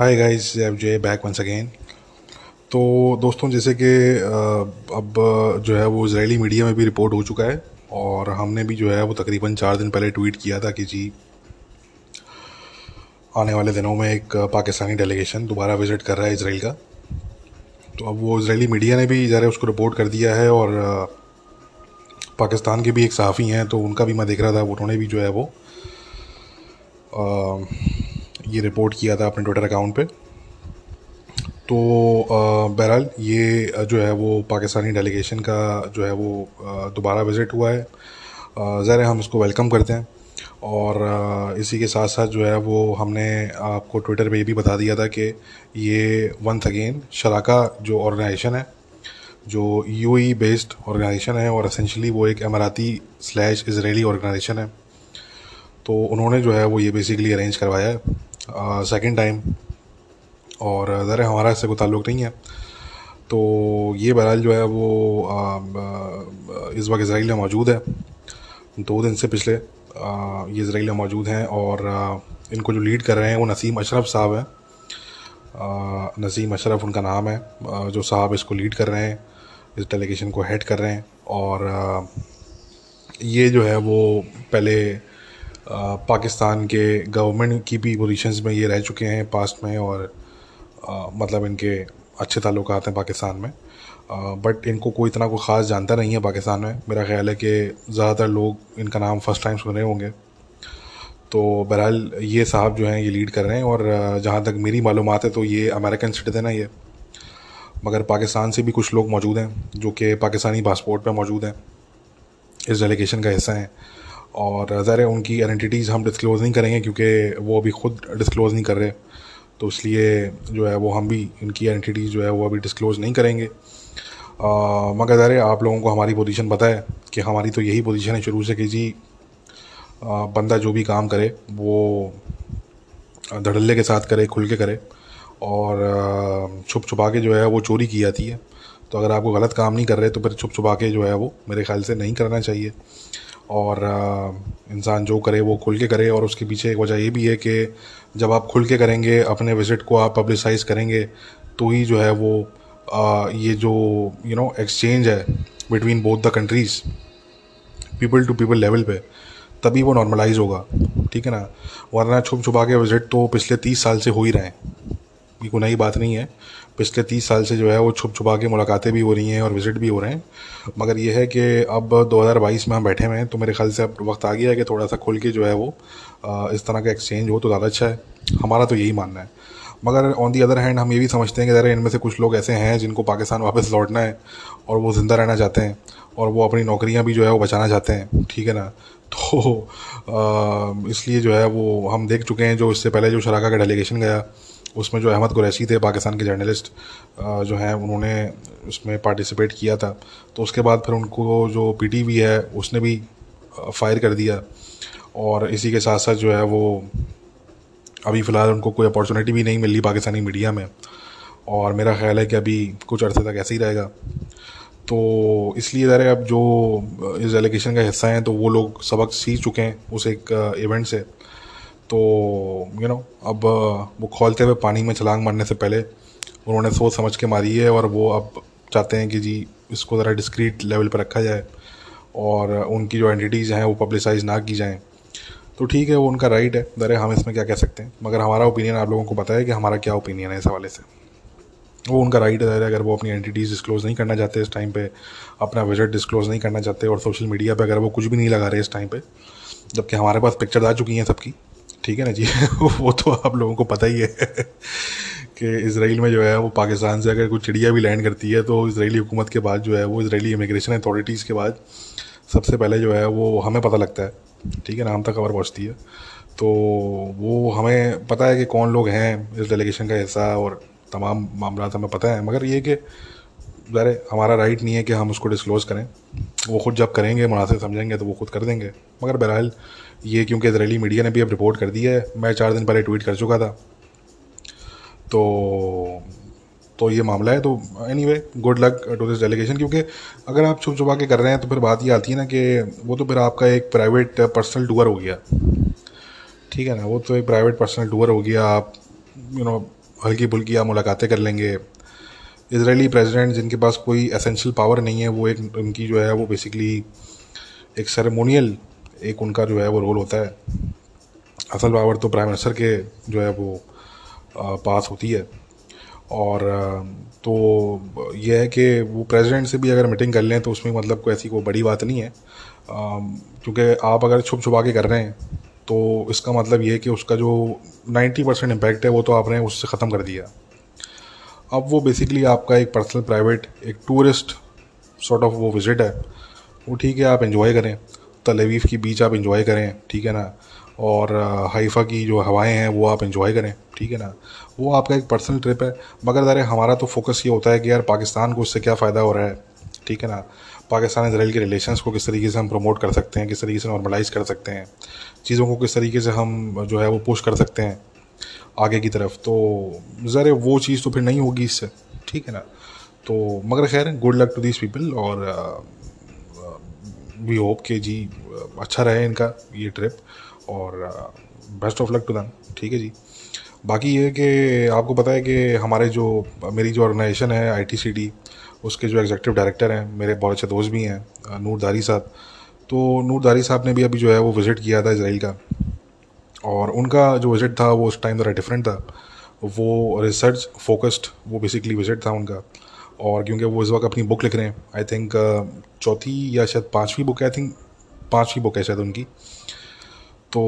हाय guys जे back once again तो दोस्तों, जैसे कि अब जो है वो इसराइली मीडिया में भी रिपोर्ट हो चुका है और हमने भी जो है वो तकरीबन चार दिन पहले ट्वीट किया था कि जी, आने वाले दिनों में एक पाकिस्तानी डेलीगेशन दोबारा विज़िट कर रहा है इसराइल का. तो अब वो इसराइली मीडिया ने भी ज़रा उसको रिपोर्ट कर दिया है और पाकिस्तान के भी एक सहाफ़ी हैं तो उनका भी मैं देख रहा था, उन्होंने भी जो है वो ये रिपोर्ट किया था अपने ट्विटर अकाउंट पे। तो बहरहाल ये जो है वो पाकिस्तानी डेलीगेशन का जो है वो दोबारा विज़िट हुआ है। ज़रा हम इसको वेलकम करते हैं। और इसी के साथ साथ जो है वो हमने आपको ट्विटर पे ये भी बता दिया था कि ये वंस अगेन शराका जो ऑर्गेनाइजेशन है, जो यू बेस्ड ऑर्गेनाइजेशन है और असेंशली वो एक अमाराती स्लैश इसराइली ऑर्गेनाइजेशन है। तो उन्होंने जो है वो ये बेसिकली अरेंज करवाया है। सेकेंड टाइम और ज़रा हमारा इससे कोई ताल्लुक़ नहीं है। तो ये बहरहाल जो है वो इस वक्त इसराइल में मौजूद है। दो दिन से पिछले आ, ये इसराइल में मौजूद हैं और इनको जो लीड कर रहे हैं वो नसीम अशरफ साहब हैं। नसीम अशरफ उनका नाम है। जो साहब इसको लीड कर रहे हैं इस डेलीगेशन को हेड कर रहे हैं। और ये जो है वो पहले पाकिस्तान के गवर्नमेंट की भी पोजीशंस में ये रह चुके हैं पास्ट में और आ, मतलब इनके अच्छे ताल्लुक हैं पाकिस्तान में। बट इनको कोई इतना कोई ख़ास जानता नहीं है पाकिस्तान में। मेरा ख्याल है कि ज़्यादातर लोग इनका नाम फ़र्स्ट टाइम सुन रहे होंगे। तो बहरहाल ये साहब जो हैं ये लीड कर रहे हैं और जहाँ तक मेरी मालूम है तो ये अमेरिकन सिटीज़न है ये। मगर पाकिस्तान से भी कुछ लोग मौजूद हैं जो कि पाकिस्तानी पासपोर्ट पर मौजूद हैं। इस डेलीगेशन का हिस्सा हैं। और ज़ाहिर उनकी आइडेंटिटीज़ हम डिस्क्लोज़ नहीं करेंगे क्योंकि वो अभी ख़ुद डिस्क्लोज़ नहीं कर रहे। तो इसलिए जो है वो हम भी इनकी आइडेंटिटीज़ जो है वो अभी डिस्क्लोज़ नहीं करेंगे। मगर ज़ाहिर आप लोगों को हमारी पोजीशन पता है कि हमारी तो यही पोजीशन है शुरू से कि जी आ, बंदा जो भी काम करे वो धड़ल्ले के साथ करे खुल के करे और छुप छुपा के जो है वो चोरी की जाती है। तो अगर आपको गलत काम नहीं कर रहे तो फिर छुप छुपा के जो है वो मेरे ख्याल से नहीं करना चाहिए। और इंसान जो करे वो खुल के करे और उसके पीछे एक वजह ये भी है कि जब आप खुल के करेंगे अपने विज़िट को आप पब्लिसाइज करेंगे तो ही जो है वो आ, ये जो यू नो एक्सचेंज है between both the countries people to people level पे तभी वो नॉर्मलाइज होगा। ठीक है ना? वरना छुप छुपा के विज़िट तो पिछले तीस साल से हो ही रहे हैं। ये कोई नई बात नहीं है। पिछले तीस साल से जो है वो छुप छुपा के मुलाकातें भी हो रही हैं और विज़िट भी हो रहे हैं। मगर ये है कि अब 2022 में हम बैठे हुए हैं तो मेरे ख्याल से अब वक्त आ गया है कि थोड़ा सा खुल के जो है वो इस तरह का एक्सचेंज हो तो ज़्यादा अच्छा है। हमारा तो यही मानना है। मगर ऑन दी अदर हैंड हम ये भी समझते हैं कि ज़रा इनमें से कुछ लोग ऐसे हैं जिनको पाकिस्तान वापस लौटना है और वो ज़िंदा रहना चाहते हैं और वो अपनी नौकरियाँ भी जो है वो बचाना चाहते हैं, ठीक है ना? तो इसलिए जो है वो हम देख चुके हैं जो इससे पहले जो शराका का डेलीगेशन गया उसमें जो अहमद कुरैशी थे, पाकिस्तान के जर्नलिस्ट जो हैं, उन्होंने उसमें पार्टिसिपेट किया था। तो उसके बाद फिर उनको जो पीटीवी है, उसने भी फायर कर दिया। और इसी के साथ साथ जो है, वो अभी फ़िलहाल उनको कोई अपॉर्चुनिटी भी नहीं मिल पाकिस्तानी मीडिया में। और मेरा ख्याल है कि अभी कुछ अर्से तक ऐसे ही रहेगा। तो इसलिए ज़रा अब जो इस एलिगेशन का हिस्सा हैं तो वो लोग सबक सीख चुके हैं उस एक इवेंट से। तो यू नो अब वो खोलते हुए पानी में छलांग मारने से पहले उन्होंने सोच समझ के मारी है और वो अब चाहते हैं कि जी इसको ज़रा डिस्क्रीट लेवल पर रखा जाए और उनकी जो एंटिटीज़ हैं वो पब्लिसाइज ना की जाएँ। तो ठीक है, वो उनका राइट है। दरे हम इसमें क्या कह सकते हैं? मगर हमारा ओपिनियन आप लोगों को पता है कि हमारा क्या ओपिनियन है इस हवाले से। वो उनका राइट है अगर वो अपनी एंटिटीज़ डिस्क्लोज़ नहीं करना चाहते इस टाइम पे, अपना विज़िट डिस्क्लोज़ नहीं करना चाहते और सोशल मीडिया पे अगर वो कुछ भी नहीं लगा रहे इस टाइम पे, जबकि हमारे पास पिक्चर आ चुकी हैं सबकी ठीक है ना जी? वो तो आप लोगों को पता ही है कि इसराइल में जो है, वो पाकिस्तान से अगर कोई चिड़िया भी लैंड करती है तो इसराइली हुकूमत के बाद जो है, वो इसराइली इमिग्रेशन अथॉरिटीज़ के बाद सबसे पहले जो है, वो हमें पता लगता है। ठीक है ना? हम तक खबर पहुँचती है। तो वो हमें पता है कि कौन लोग हैं इस डेलीगेशन का हिस्सा और तमाम मामला हमें पता है। मगर ये कि ज़ाहिर हमारा राइट नहीं है कि हम उसको डिस्क्लोज़ करें। वो ख़ुद जब करेंगे मुनासिब समझेंगे तो वो खुद कर देंगे। मगर बहरहाल, ये क्योंकि इसराइली मीडिया ने भी अब रिपोर्ट कर दी है, मैं चार दिन पहले ट्वीट कर चुका था। तो तो ये मामला है। तो anyway good luck to this delegation क्योंकि अगर आप छुप छुपा के कर रहे हैं तो फिर बात ये आती है ना कि वो तो फिर आपका एक प्राइवेट पर्सनल टूर हो गया। ठीक है ना? वो तो एक प्राइवेट पर्सनल टूर हो गया। आप यू नो हल्की फुल्की आप मुलाकातें कर लेंगे। इसराइली प्रेसिडेंट जिनके पास कोई एसेंशियल पावर नहीं है, वो एक उनकी जो है, वो बेसिकली एक सेरेमोनियल एक उनका जो है, वो रोल होता है। असल पावर तो प्राइम मिनिस्टर के जो है, वो पास होती है। और तो यह है कि वो प्रेसिडेंट से भी अगर मीटिंग कर लें तो उसमें मतलब कोई ऐसी कोई बड़ी बात नहीं है। क्योंकि आप अगर छुप छुपा के कर रहे हैं तो इसका मतलब ये है कि उसका जो 90 परसेंट इम्पैक्ट है, वो तो आपने उससे ख़त्म कर दिया। अब वो बेसिकली आपका एक पर्सनल प्राइवेट एक टूरिस्ट सॉर्ट ऑफ़ वो विज़िट है। वो ठीक है, आप इन्जॉय करें। तलेवीफ की बीच आप इंजॉय करें, ठीक है ना? और हाइफा की जो हवाएँ हैं, वो आप इन्जॉय करें, ठीक है ना? वो आपका एक पर्सनल ट्रिप है। मगर दर हमारा तो फोकस ये होता है कि यार पाकिस्तान को उससे क्या फ़ायदा हो रहा है, ठीक है ना? पाकिस्तान इसराइल के रिलेशंस को किस तरीके से हम प्रमोट कर सकते हैं, किस तरीके से नॉर्मलाइज कर सकते हैं, चीज़ों को किस तरीके से हम जो है वो पुश कर सकते हैं। आगे की तरफ़। तो ज़रा वो चीज़ तो फिर नहीं होगी इससे। ठीक है ना? तो मगर खैर good luck to this people और वी होप के जी अच्छा रहे इनका ये ट्रिप और best of luck to them ठीक है जी? बाकी ये कि आपको पता है कि हमारे जो, मेरी जो ऑर्गेनाइजेशन है आई टी उसके जो एग्जेक्टिव डायरेक्टर हैं, मेरे बहुत अच्छे दोस्त भी हैं नूर दारी साहब। तो नूर दारी साहब ने भी अभी जो है वो विज़िट किया था इसराइल का। और उनका जो विज़िट था, वो उस टाइम ज़रा डिफरेंट था। वो रिसर्च फोकस्ड वो बेसिकली विज़िट था उनका। और क्योंकि वो इस वक्त अपनी बुक लिख रहे हैं आई थिंक चौथी या शायद पाँचवीं बुक है आई थिंक पाँचवीं बुक है शायद उनकी। तो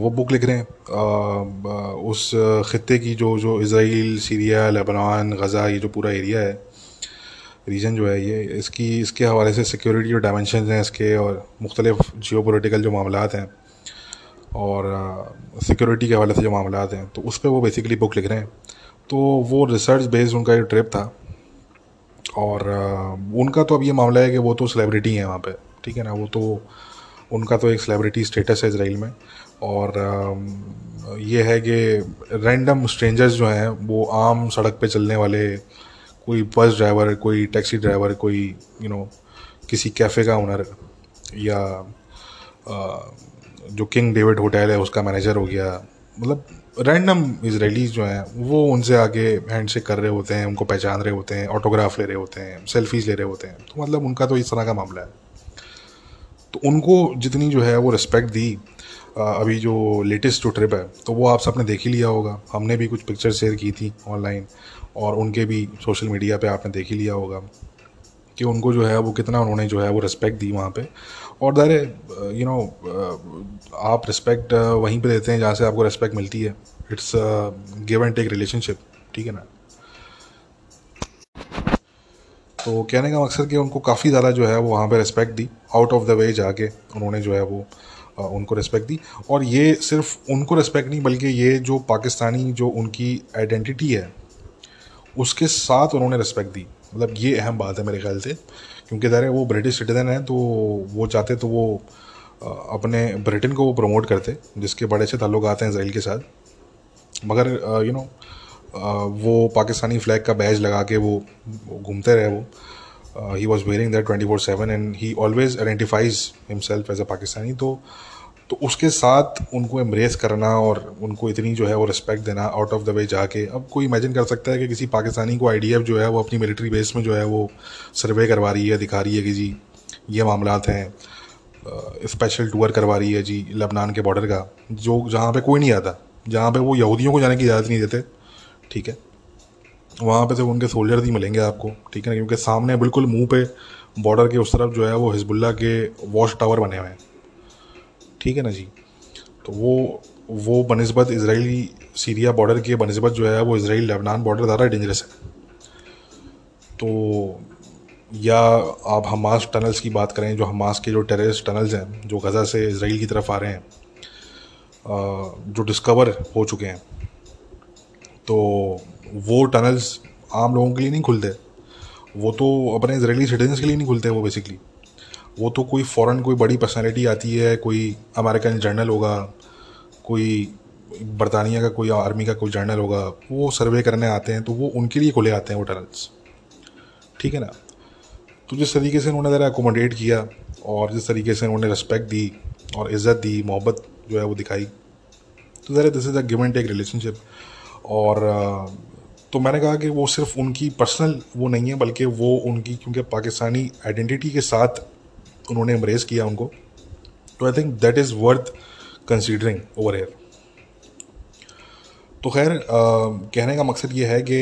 वो बुक लिख रहे हैं। उस ख़त्े की जो जो इसराइल सीरिया, लेबनान, गज़ा, ये जो पूरा एरिया है रीजन जो है ये, इसकी, इसके हवाले से सिक्योरिटी जो डायमेंशन हैं इसके और मुख्तलिफ़ जियो जो मामला हैं और सिक्योरिटी के हवाले से जो मामला हैं तो उस पर वो बेसिकली बुक लिख रहे हैं। तो वो रिसर्च बेस्ड उनका जो ट्रिप था। और उनका तो अब ये मामला है कि वो तो सेलिब्रिटी हैं वहाँ पे ठीक है ना? वो तो उनका तो एक सेलिब्रिटी स्टेटस है इसराइल में। और ये है कि रैंडम स्ट्रेंजर्स जो हैं वो आम सड़क पे चलने वाले कोई बस ड्राइवर कोई टैक्सी ड्राइवर कोई यू you नो know, किसी कैफ़े का ओनर या जो किंग डेविड होटल है, उसका मैनेजर हो गया। मतलब रैंडम इसराइलीज जो हैं, वो उनसे आगे हैंड शेक कर रहे होते हैं, उनको पहचान रहे होते हैं ऑटोग्राफ ले रहे होते हैं सेल्फीज ले रहे होते हैं। तो मतलब उनका तो इस तरह का मामला है। तो उनको जितनी जो है वो रिस्पेक्ट दी अभी जो लेटेस्ट जो ट्रिप है तो वो आप सबने देख ही लिया होगा। हमने भी कुछ पिक्चर शेयर की थी ऑनलाइन और उनके भी सोशल मीडिया पे आपने देख ही लिया होगा कि उनको जो है वो कितना उन्होंने जो है वो रिस्पेक्ट दी वहाँ पे। और दर यू नो आप रिस्पेक्ट वहीं पे देते हैं जहाँ से आपको रिस्पेक्ट मिलती है। It's give and take relationship ठीक है ना? तो कहने का मकसद कि उनको काफ़ी ज़्यादा जो है वो वहाँ पे रिस्पेक्ट दी। आउट ऑफ़ द वे जाके उन्होंने जो है वो उनको रिस्पेक्ट दी। और ये सिर्फ़ उनको रिस्पेक्ट नहीं, बल्कि ये जो पाकिस्तानी जो उनकी आइडेंटिटी है, उसके साथ उन्होंने रिस्पेक्ट दी। मतलब ये अहम बात है मेरे ख्याल से। क्योंकि ज़ाहिर है वो ब्रिटिश सिटीज़न है तो वो चाहते तो वो अपने ब्रिटेन को वो प्रमोट करते, जिसके बड़े अच्छे ताल्लुक आते हैं इसराइल के साथ। मगर यू नो वो पाकिस्तानी फ्लैग का बैज लगा के वो घूमते रहे वो। He was wearing that twenty four seven and he always identifies himself as a Pakistani तो तो उसके साथ उनको एम्ब्रेस करना और उनको इतनी जो है वो रिस्पेक्ट देना आउट ऑफ़ द वे जाके। अब कोई इमेजिन कर सकता है कि किसी पाकिस्तानी को आईडीएफ जो है वो अपनी मिलिट्री बेस में जो है वो सर्वे करवा रही है, दिखा रही है कि जी, ये मामला हैं स्पेशल टूर करवा रही है जी लबनान के बॉर्डर का, जो जहाँ पे कोई नहीं आता, जहाँ पे वो यहूदियों को जाने की इजाज़त नहीं देते, ठीक है? वहाँ पे से उनके सोल्जर्स ही मिलेंगे आपको, ठीक है ना? क्योंकि सामने बिल्कुल मुँह पे बॉर्डर के उस तरफ़ जो है वो हिजबुल्ला के वॉश टावर बने हुए हैं। ठीक है ना जी? तो वो वो बनस्बत इसराइली सीरिया बॉर्डर के बनस्बत जो है, वो इसराइल लेबनान बॉर्डर ज़्यादा डेंजरस है। तो या आप हमास टनल्स की बात करें, जो हमास के जो टेररिस्ट टनल्स हैं, जो गज़ा से इसराइल की तरफ़ आ रहे हैं जो डिस्कवर हो चुके हैं तो वो टनल्स आम लोगों के लिए नहीं खुलते। वो तो अपने इसराइली सिटीजन्स के लिए नहीं खुलते वो बेसिकली वो तो कोई फ़ॉरन कोई बड़ी पर्सनैलिटी आती है, कोई अमेरिकन जर्नल होगा, कोई बरतानिया का कोई आर्मी का कोई जर्नल होगा, वो सर्वे करने आते हैं तो वो उनके लिए खुले आते हैं वो टनल्स ठीक है ना? तो जिस तरीके से उन्होंने ज़रा एकोमोडेट किया और जिस तरीके से उन्होंने रिस्पेक्ट दी और इज़्ज़त दी, मोहब्बत जो है वो दिखाई तो ज़रा this is a give and take relationship और तो मैंने कहा कि वो सिर्फ़ उनकी पर्सनल वो नहीं है, बल्कि वो उनकी, क्योंकि पाकिस्तानी आइडेंटिटी के साथ उन्होंने एम्ब्रेस किया उनको। तो I think that is worth considering over here तो खैर कहने का मकसद ये है कि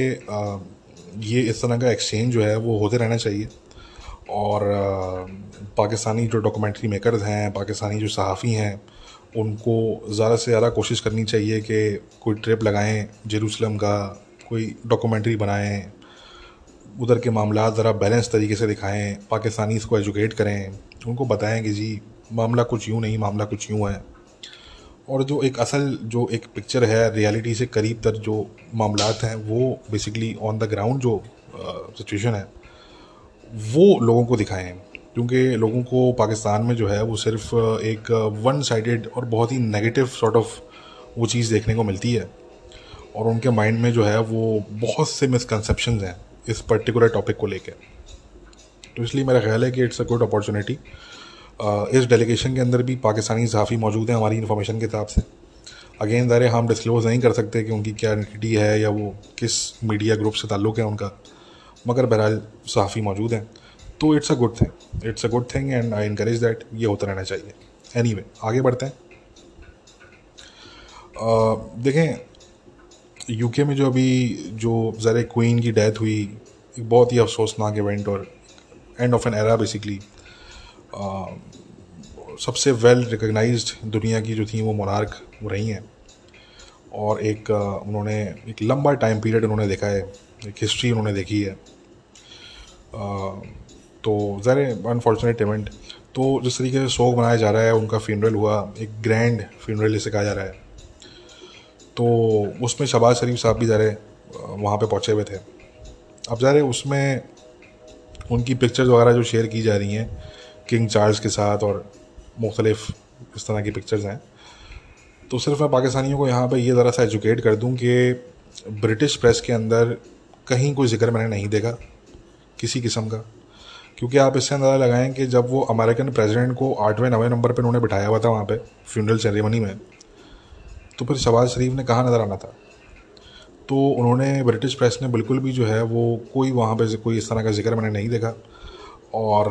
ये इस तरह का एक्सचेंज जो है वो होते रहना चाहिए। और पाकिस्तानी जो डॉक्यूमेंट्री मेकर्स हैं, पाकिस्तानी जो सहाफ़ी हैं, उनको ज़्यादा से ज़्यादा कोशिश करनी चाहिए कि कोई ट्रिप लगाएँ जेरूसलम का कोई डॉक्यूमेंट्री बनाएँ, उधर के मामला ज़रा बैलेंस तरीके से दिखाएँ पाकिस्तानी इसको एजुकेट करें। उनको बताएँ कि जी, मामला कुछ यूँ नहीं, मामला कुछ यूँ है। और जो एक असल, जो एक पिक्चर है रियलिटी से करीब तर जो मामला हैं, वो बेसिकली ऑन द ग्राउंड जो सिचुएशन है, वो लोगों को दिखाएँ। क्योंकि लोगों को पाकिस्तान में जो है, वो सिर्फ़ एक वन साइडेड और बहुत ही नेगेटिव सॉर्ट ऑफ़ वो चीज़ देखने को मिलती है। और उनके माइंड में जो है, वो बहुत से मिसकनसेप्शन हैं इस पर्टिकुलर टॉपिक को लेकर तो इसलिए मेरा ख्याल है कि इट्स अ गुड अपॉर्चुनिटी इस डेलीगेशन के अंदर भी पाकिस्तानी सहाफ़ी मौजूद हैं हमारी इन्फॉर्मेशन के हिसाब से. अगेन ज़ाहिर हम डिस्क्लोज़ नहीं कर सकते कि उनकी क्या एंटिटी है या वो किस मीडिया ग्रुप से ताल्लुक़ है उनका. मगर बहरहाल सहाफ़ी मौजूद हैं. तो it's a good thing it's a good thing and I encourage that ये होता रहना चाहिए. एनी anyway, आगे बढ़ते हैं. Uh, देखें यूके में जो अभी जो ज़रा क्वीन की डेथ हुई एक बहुत ही अफसोसनाक इवेंट और end of an era basically सबसे वेल रिकग्नाइज्ड दुनिया की जो थी वो मोनार्क रही हैं। और एक उन्होंने एक लंबा टाइम पीरियड उन्होंने देखा है। एक हिस्ट्री उन्होंने देखी है। तो ज़रा अनफॉर्चुनेट इवेंट तो जिस तरीके से शोक मनाया जा रहा है, उनका फ्यूनरल हुआ। एक ग्रैंड फ्यूनरल जिसे कहा जा रहा है। तो उसमें शबाज शरीफ साहब भी ज़रा वहाँ पे पहुँचे हुए थे। अब ज़रा उसमें उनकी पिक्चर्स वगैरह जो शेयर की जा रही हैं किंग चार्ल्स के साथ और मुख्तलिफ़ इस तरह की पिक्चर्स हैं। तो सिर्फ़ मैं पाकिस्तानियों को यहाँ पर ये ज़रा सा एजुकेट कर दूँ कि ब्रिटिश प्रेस के अंदर कहीं कोई ज़िक्र मैंने नहीं देखा, किसी किस्म का। क्योंकि आप इससे अंदाज़ा लगाएँ कि जब वो अमेरिकन प्रेसिडेंट को आठवें, नवे नंबर पर उन्होंने बिठाया हुआ था वहाँ पे फ्यूनरल सेरेमनी में तो फिर शबाज शरीफ ने कहाँ नज़र आना था? तो उन्होंने ब्रिटिश प्रेस ने बिल्कुल भी जो है वो कोई वहाँ पे कोई इस तरह का ज़िक्र मैंने नहीं देखा। और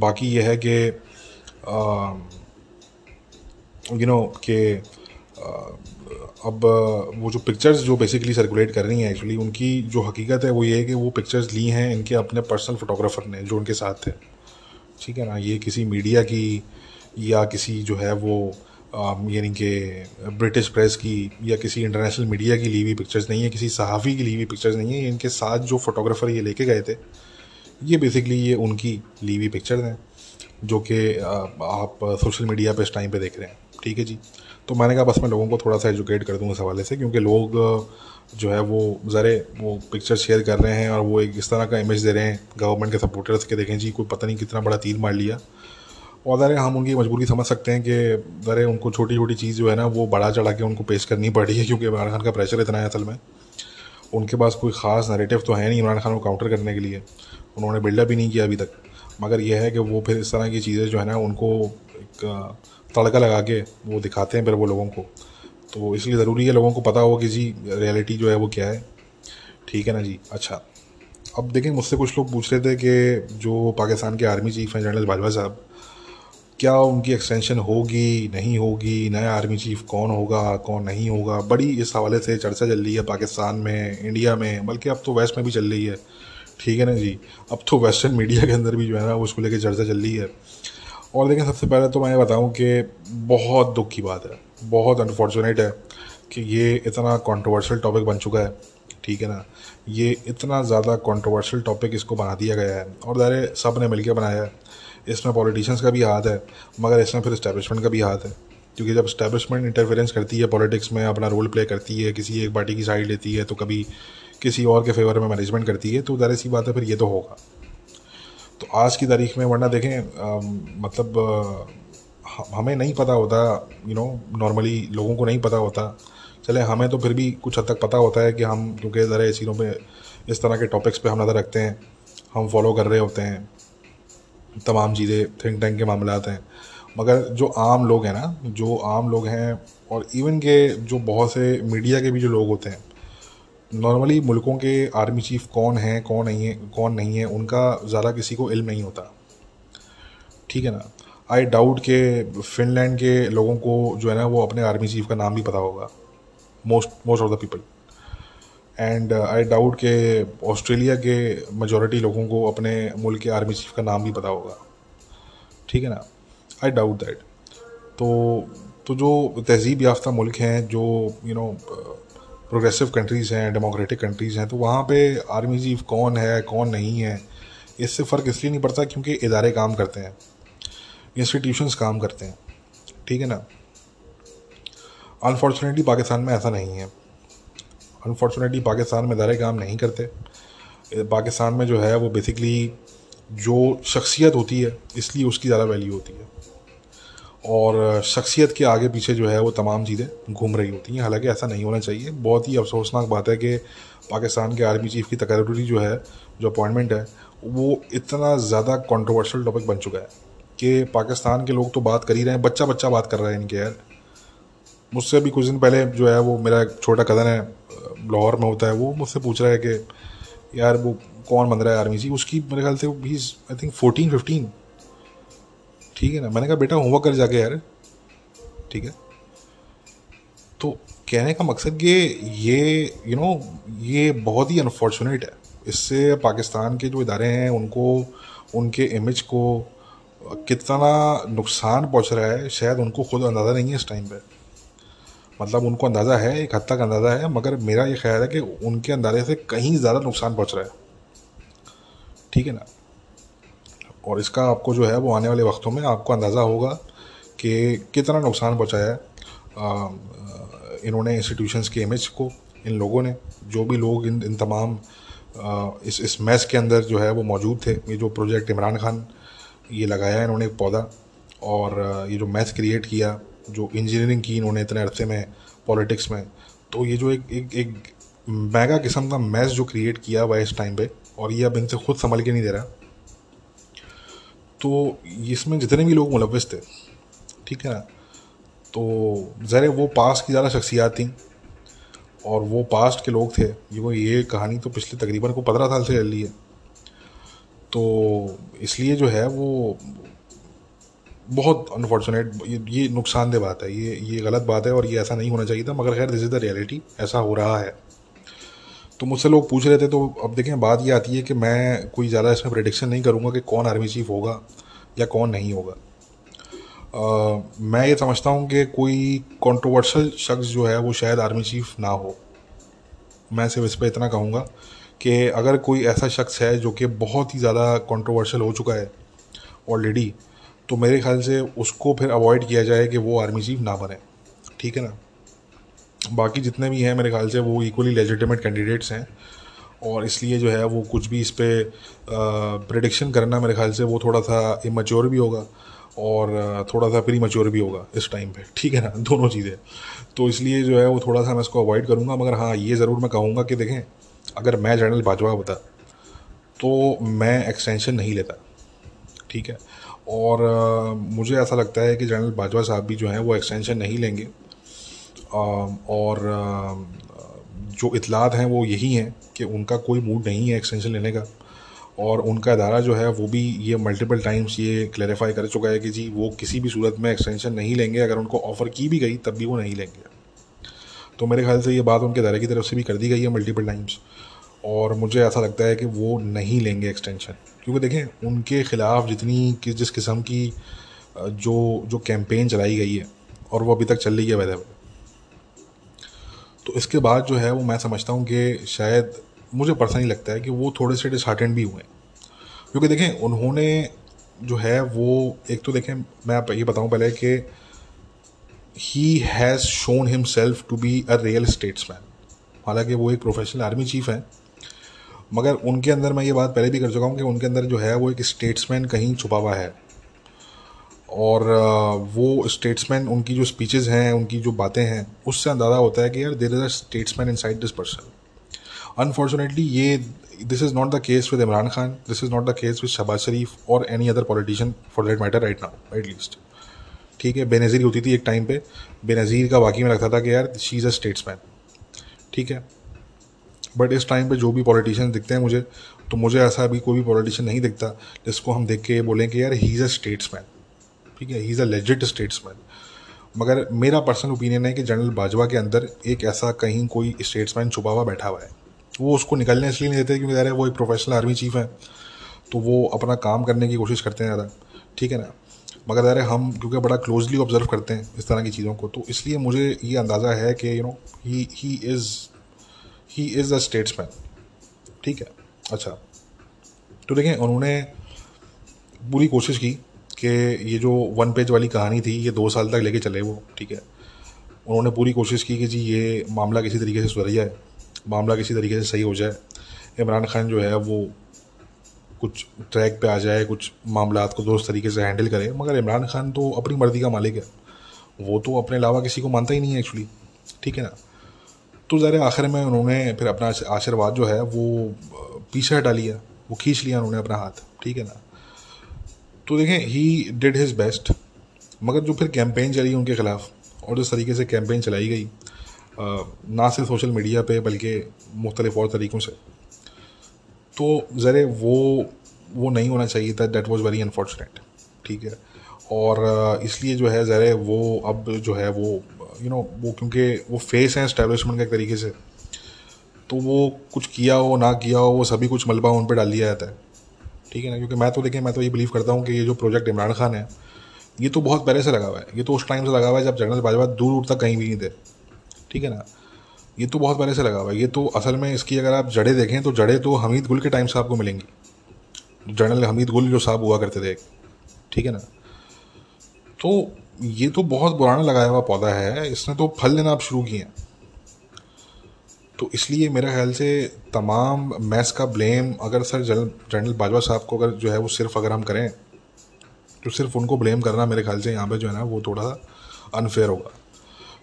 बाकी ये है कि यू नो कि अब वो जो पिक्चर्स जो बेसिकली सर्कुलेट कर रही हैं एक्चुअली उनकी जो हकीकत है वो ये है कि वो पिक्चर्स ली हैं इनके अपने पर्सनल फोटोग्राफर ने जो उनके साथ थे। ठीक है ना? ये किसी मीडिया की या किसी जो है वो यानी कि ब्रिटिश प्रेस की या किसी इंटरनेशनल मीडिया की ली हुई पिक्चर्स नहीं है, किसी सहाफ़ी की ली हुई पिक्चर्स नहीं है इनके साथ जो फोटोग्राफर ये लेके गए थे, ये बेसिकली ये उनकी ली हुई पिक्चर्स हैं, जो कि आप सोशल मीडिया पे इस टाइम पे देख रहे हैं। ठीक है जी? तो मैंने कहा, बस मैं लोगों को थोड़ा सा एजुकेट कर दूँ इस हवाले से, क्योंकि लोग जो है वो ज़रे वो पिक्चर शेयर कर रहे हैं और वो एक इस तरह का इमेज दे रहे हैं गवर्नमेंट के सपोर्टर्स के देखें जी, कोई पता नहीं कितना बड़ा तीर मार लिया। और ज़रे हम उनकी मजबूरी समझ सकते हैं कि ज़रे उनको छोटी छोटी चीज़ जो है ना, वो बड़ा चढ़ा के उनको पेश करनी पड़ रही है, क्योंकि इमरान खान का प्रेशर इतना है असल में। उनके पास कोई ख़ास नरेटिव तो है नहीं इमरान खान को काउंटर करने के लिए। उन्होंने बिल्डअप भी नहीं किया अभी तक। मगर यह है कि वो फिर इस तरह की चीज़ें जो है ना, उनको एक तड़का लगा के वो दिखाते हैं फिर वो लोगों को। तो इसलिए ज़रूरी है लोगों को पता हो कि जी रियलिटी जो है वो क्या है। ठीक है ना जी? अच्छा। अब देखें, मुझसे कुछ लोग पूछ रहे थे कि जो पाकिस्तान के आर्मी चीफ हैं जनरल बाजवा साहब क्या उनकी एक्सटेंशन होगी, नहीं होगी, नया आर्मी चीफ कौन होगा, कौन नहीं होगा? बड़ी इस हवाले से चर्चा चल रही है पाकिस्तान में इंडिया में, बल्कि अब तो वेस्ट में भी चल रही है। ठीक है ना जी? अब तो वेस्टर्न मीडिया के अंदर भी जो है ना, उसको लेकर चर्चा चल रही है। और देखें सबसे पहले तो मैं बताऊँ कि बहुत दुख की बात है, बहुत अनफॉर्चुनेट है कि ये इतना कंट्रोवर्शियल टॉपिक बन चुका है। ठीक है ना? ये इतना ज़्यादा कंट्रोवर्शियल टॉपिक इसको बना दिया गया है। और दायरे सबने मिलकर बनाया है। इसमें पॉलिटिशियंस का भी हाथ है मगर इसमें फिर इस्टेब्लिशमेंट का भी हाथ है। क्योंकि जब इस्टेब्लिशमेंट इंटरफेरेंस करती है पॉलिटिक्स में अपना रोल प्ले करती है किसी एक पार्टी की साइड लेती है तो कभी किसी और के फेवर में मैनेजमेंट करती है तो ज़ाहिर सी बात है फिर ये तो होगा। तो आज की तारीख में वरना देखें आ, मतलब आ, हमें नहीं पता होता यू नो नॉर्मली लोगों को नहीं पता होता। चले हमें तो फिर भी कुछ हद तक पता होता है कि हम क्योंकि ज़रा चीज़ों पे इस तरह के टॉपिक्स पे हम नज़र रखते हैं हम फॉलो कर रहे होते हैं। तमाम चीज़ें थिंक टैंक के मामला हैं। मगर जो आम लोग हैं ना, जो आम लोग हैं और इवन के जो बहुत से मीडिया के भी जो लोग होते हैं नॉर्मली मुल्कों के आर्मी चीफ कौन हैं, कौन नहीं है, कौन नहीं है, उनका ज़्यादा किसी को इल्म नहीं होता। ठीक है ना? आई डाउट के फिनलैंड के लोगों को जो है ना, वो अपने आर्मी चीफ का नाम भी पता होगा। Most most of the people and I doubt के ऑस्ट्रेलिया के मेजोरिटी लोगों को अपने मुल्क के आर्मी चीफ का नाम भी पता होगा। ठीक है ना? आई डाउट दैट तो तो जो तहजीब याफ्ता मुल्क हैं, जो यू नो प्रोग्रेसिव कंट्रीज़ हैं डेमोक्रेटिक कंट्रीज़ हैं तो वहाँ पे आर्मी चीफ कौन है, कौन नहीं है, इससे फ़र्क इसलिए नहीं पड़ता क्योंकि इदारे काम करते हैं। इंस्टीट्यूशंस काम करते हैं। ठीक है ना? अनफॉर्चुनेटली पाकिस्तान में ऐसा नहीं है। अनफॉर्चुनेटली पाकिस्तान में इदारे काम नहीं करते। पाकिस्तान में जो है, वो बेसिकली जो शख्सियत होती है, इसलिए उसकी ज़्यादा वैल्यू होती है। और शख्सियत के आगे पीछे जो है, वो तमाम चीज़ें घूम रही होती हैं। हालाँकि ऐसा नहीं होना चाहिए। बहुत ही अफसोसनाक बात है कि पाकिस्तान के आर्मी चीफ़ की तकर्री जो है, जो अपॉइंटमेंट है, वो इतना ज़्यादा कंट्रोवर्शियल टॉपिक बन चुका है कि पाकिस्तान के लोग तो बात कर ही रहे हैं। बच्चा बच्चा बात कर रहा है इनके, यार। मुझसे भी कुछ दिन पहले जो है वो मेरा एक छोटा कज़न है, लाहौर में होता है, वो मुझसे पूछ रहा है कि, यार, वो कौन बन रहा है आर्मी चीफ उसकी मेरे ख्याल से ही आई थिंक फोर्टीन फिफ्टीन ठीक है ना? मैंने कहा, बेटा होमवर्क कर जाके यार। ठीक है? तो कहने का मकसद ये ये यू नो ये बहुत ही अनफॉर्चुनेट है। इससे पाकिस्तान के जो इदारे हैं, उनको, उनके इमेज को कितना नुकसान पहुँच रहा है, शायद उनको खुद अंदाज़ा नहीं है इस टाइम पे। मतलब उनको अंदाज़ा है, एक हद तक अंदाज़ा है, मगर मेरा ये ख्याल है कि उनके अंदाजे से कहीं ज़्यादा नुकसान पहुँच रहा है। ठीक है ना? और इसका आपको जो है वो आने वाले वक्तों में आपको अंदाज़ा होगा कि कितना नुकसान पहुँचाया है इन्होंने इंस्टीट्यूशंस के इमेज को, इन लोगों ने, जो भी लोग इन इन तमाम इस इस मैस के अंदर जो है वो मौजूद थे। ये जो प्रोजेक्ट इमरान खान, ये लगाया इन्होंने एक पौधा, और ये जो मैथ क्रिएट किया जो इंजीनियरिंग की इन्होंने इतने अरसे में पॉलिटिक्स में तो ये जो एक एक एक मैगा किस्म का मैथ जो क्रिएट किया हुआ है इस टाइम पे, और ये अब इनसे खुद संभल के नहीं दे रहा। तो इसमें जितने भी लोग मुलविस थे, ठीक है ना तो ज़रा वो पास की ज़्यादा शख्सियात थी, और वो पास्ट के लोग थे। ये ये कहानी तो पिछले तकरीबन को पंद्रह साल से चल रही है। तो इसलिए जो है वो बहुत अनफॉर्चुनेट ये, ये नुकसानदेह बात है ये ये गलत बात है और ये ऐसा नहीं होना चाहिए था मगर खैर दिस इज़ द रियलिटी ऐसा हो रहा है। तो मुझसे लोग पूछ रहे थे तो अब देखें बात ये आती है कि मैं कोई ज़्यादा इसमें प्रडिक्शन नहीं करूँगा कि कौन आर्मी चीफ होगा या कौन नहीं होगा। आ, मैं ये समझता हूँ कि कोई कंट्रोवर्शियल शख्स जो है वो शायद आर्मी चीफ ना हो। मैं सिर्फ़ इस पर इतना कहूँगा कि अगर कोई ऐसा शख्स है जो कि बहुत ही ज़्यादा कंट्रोवर्शियल हो चुका है ऑलरेडी तो मेरे ख्याल से उसको फिर अवॉइड किया जाए कि वो आर्मी चीफ ना बने। ठीक है ना? बाकी जितने भी हैं, मेरे ख्याल से वो इक्वली लेजिटिमेट कैंडिडेट्स हैं। और इसलिए जो है, वो कुछ भी इस पर प्रडिक्शन करना मेरे ख्याल से वो थोड़ा सा इमेच्योर भी होगा और थोड़ा सा प्री मच्योर भी होगा इस टाइम पे। ठीक है ना? दोनों चीज़ें। तो इसलिए जो है, वो थोड़ा सा मैं इसको अवॉइड करूँगा, मगर हाँ ये ज़रूर मैं कहूँगा कि देखें, अगर मैं जनरल बाजवा होता तो मैं एक्सटेंशन नहीं लेता। ठीक है? और मुझे ऐसा लगता है कि जनरल बाजवा साहब भी जो हैं वो एक्सटेंशन नहीं लेंगे। और जो इतलात हैं वो यही हैं कि उनका कोई मूड नहीं है एक्सटेंशन लेने का। और उनका अदारा जो है वो भी ये मल्टीपल टाइम्स ये क्लैरिफाई कर चुका है कि जी, वो किसी भी सूरत में एक्सटेंशन नहीं लेंगे। अगर उनको ऑफ़र की भी गई, तब भी वो नहीं लेंगे। तो मेरे ख्याल से ये बात उनके अदारे की तरफ़ से भी कर दी गई है मल्टीपल टाइम्स और मुझे ऐसा लगता है कि वो नहीं लेंगे एक्सटेंशन क्योंकि देखें, उनके ख़िलाफ़ जितनी किस, जिस किस्म की जो जो कैंपेन चलाई गई है, और वो अभी तक चल रही है वैसे तो इसके बाद जो है, वो मैं समझता हूँ कि शायद मुझे पर्सनली लगता है कि वो थोड़े से डिसहार्टेंड भी हुए हैं। क्योंकि देखें, उन्होंने जो है, वो एक तो देखें, मैं आप ये बताऊँ पहले कि he has shown himself to be a real statesman हालाँकि वो एक प्रोफेशनल आर्मी चीफ हैं। मगर उनके अंदर मैं ये बात पहले भी कर चुका हूँ कि उनके अंदर जो है वो एक स्टेट्समैन कहीं छुपा हुआ है। और वो स्टेट्समैन उनकी जो स्पीचेस हैं, उनकी जो बातें हैं, उससे अंदाज़ा होता है कि यार there is a statesman inside this person unfortunately ये this is not the case with Imran Khan this is not the case with Shahbaz Sharif और any other politician for that matter right now at least ठीक है, बेनज़ीर होती थी एक time पे, बेनज़ीर का वाकई में लगता था कि यार शी इज़ अ स्टेट्समैन ठीक है बट इस टाइम पे जो भी पॉलिटिशियन दिखते हैं मुझे तो मुझे ऐसा अभी कोई भी पॉलिटिशियन नहीं दिखता, जिसको हम देख के बोलें कि यार ही इज़ अ स्टेट्समैन ठीक है? He is a legit statesman मगर मेरा पर्सनल ओपिनियन है कि जनरल बाजवा के अंदर एक ऐसा कहीं कोई स्टेट्समैन छुपा हुआ बैठा हुआ है। वो उसको निकलने इसलिए नहीं देते क्योंकि वो एक प्रोफेशनल आर्मी चीफ है तो वो अपना काम करने की कोशिश करते हैं ज़्यादा। ठीक है ना? मगर यार हम, क्योंकि बड़ा क्लोजली ऑब्ज़र्व करते हैं इस तरह की चीज़ों को तो इसलिए मुझे ये अंदाज़ा है कि you know he he is he is a statesman ठीक है? अच्छा। तो देखें, उन्होंने पूरी कोशिश की कि ये जो वन पेज वाली कहानी थी, ये दो साल तक लेके चले वो, ठीक है? उन्होंने पूरी कोशिश की कि जी, ये मामला किसी तरीके से सुधर जाए, मामला किसी तरीके से सही हो जाए। इमरान खान जो है वो कुछ ट्रैक पे आ जाए, कुछ मामला को दोस्त तरीके से हैंडल करे, मगर इमरान खान तो अपनी मर्ज़ी का मालिक है। वो तो अपने अलावा किसी को मानता ही नहीं है एक्चुअली ठीक है ना? तो ज़रा आखिर में उन्होंने फिर अपना आशीर्वाद जो है वो पीछे हटा लिया, वो खींच लिया उन्होंने अपना हाथ, ठीक है ना? तो देखें ही डिड हिज बेस्ट मगर जो फिर कैंपेन चली उनके ख़िलाफ़, और जिस तरीके से कैंपेन चलाई गई ना सिर्फ़ सोशल मीडिया पे, बल्कि मुख्तलिफ़ और तरीक़ों से तो ज़रे वो वो नहीं होना चाहिए था डेट वाज वेरी अनफॉर्चुनेट ठीक है? और इसलिए जो है ज़रे वो अब जो है वो यू नो वो क्योंकि वो फेस हैं इस्टेब्लिशमेंट के तरीके से। तो वो कुछ किया हो, ना किया हो, वो सभी कुछ मलबा उन पर डाल दिया जाता है। ठीक है ना? क्योंकि मैं तो देखें मैं तो ये बिलीव करता हूँ कि ये जो प्रोजेक्ट इमरान खान है, ये तो बहुत पहले से लगा हुआ है। ये तो उस टाइम से लगा हुआ है जब जनरल बाजवा दूर दूर तक कहीं भी नहीं थे। ठीक है ना? ये तो बहुत पहले से लगा हुआ है। ये तो असल में इसकी अगर आप जड़ें देखें तो जड़े तो हमीद गुल के टाइम से आपको मिलेंगी। जनरल हमीद गुल जो साहब हुआ करते थे। ठीक है ना? तो ये तो बहुत पुराना लगाया हुआ पौधा है इसने तो फल लेना आप शुरू किए हैं। तो इसलिए मेरे ख्याल से तमाम मैस का ब्लेम अगर सर जनरल जनरल बाजवा साहब को अगर जो है वो सिर्फ़ अगर हम करें तो सिर्फ़ उनको ब्लेम करना मेरे ख्याल से यहाँ पे जो है ना वो थोड़ा सा अनफेयर होगा।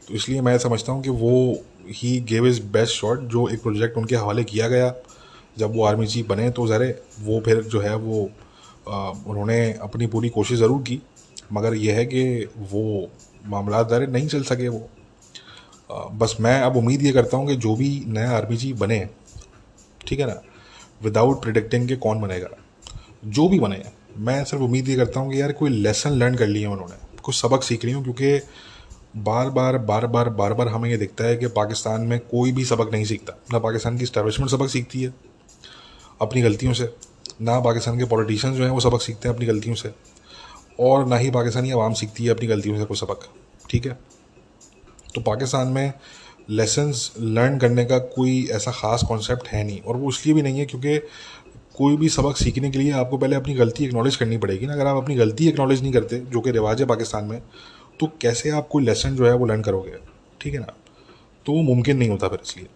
तो इसलिए मैं समझता हूँ कि वो he gave is best shot जो एक प्रोजेक्ट उनके हवाले किया गया जब वो आर्मी चीफ बने तो ज़रे वो फिर जो है वो आ, उन्होंने अपनी पूरी कोशिश ज़रूर की। मगर यह है कि वो मामला ज़रे नहीं चल सके वो। बस मैं अब उम्मीद ये करता हूँ कि जो भी नया चीफ बने, ठीक है ना विदाउट प्रिडिक्टिंग के कौन बनेगा, जो भी बने, मैं सिर्फ़ उम्मीद ये करता हूँ कि यार कोई लेसन लर्न कर लिया उन्होंने, कुछ सबक सीख रही हूँ, क्योंकि बार बार बार बार बार बार हमें ये दिखता है कि पाकिस्तान में कोई भी सबक नहीं सीखता। ना पाकिस्तान की स्टैब्लिशमेंट सबक सीखती है अपनी गलतियों से, ना पाकिस्तान के पॉलिटिशियंस जो हैं वो सबक सीखते हैं अपनी गलतियों से। और ना ही पाकिस्तानी आवाम सीखती है अपनी गलतियों से कोई सबक। ठीक है? तो पाकिस्तान में लेसन्स लर्न करने का कोई ऐसा ख़ास कॉन्सेप्ट है नहीं, और वो इसलिए भी नहीं है क्योंकि कोई भी सबक सीखने के लिए आपको पहले अपनी गलती एक्नॉलेज करनी पड़ेगी ना। अगर आप अपनी गलती एक्नॉलेज नहीं करते, जो कि रिवाज है पाकिस्तान में तो कैसे आप कोई लेसन जो है वो लर्न करोगे? ठीक है ना? तो वो मुमकिन नहीं होता फिर इसलिए।